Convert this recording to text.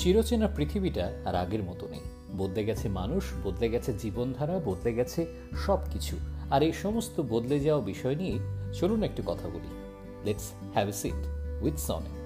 চিরচেনা পৃথিবীটা আর আগের মতো নেই। বদলে গেছে মানুষ, বদলে গেছে জীবনধারা, বদলে গেছে সব কিছু আর এই সমস্ত বদলে যাওয়া বিষয় নিয়ে চলুন একটু কথা বলি। Let's have a sit with Sonnet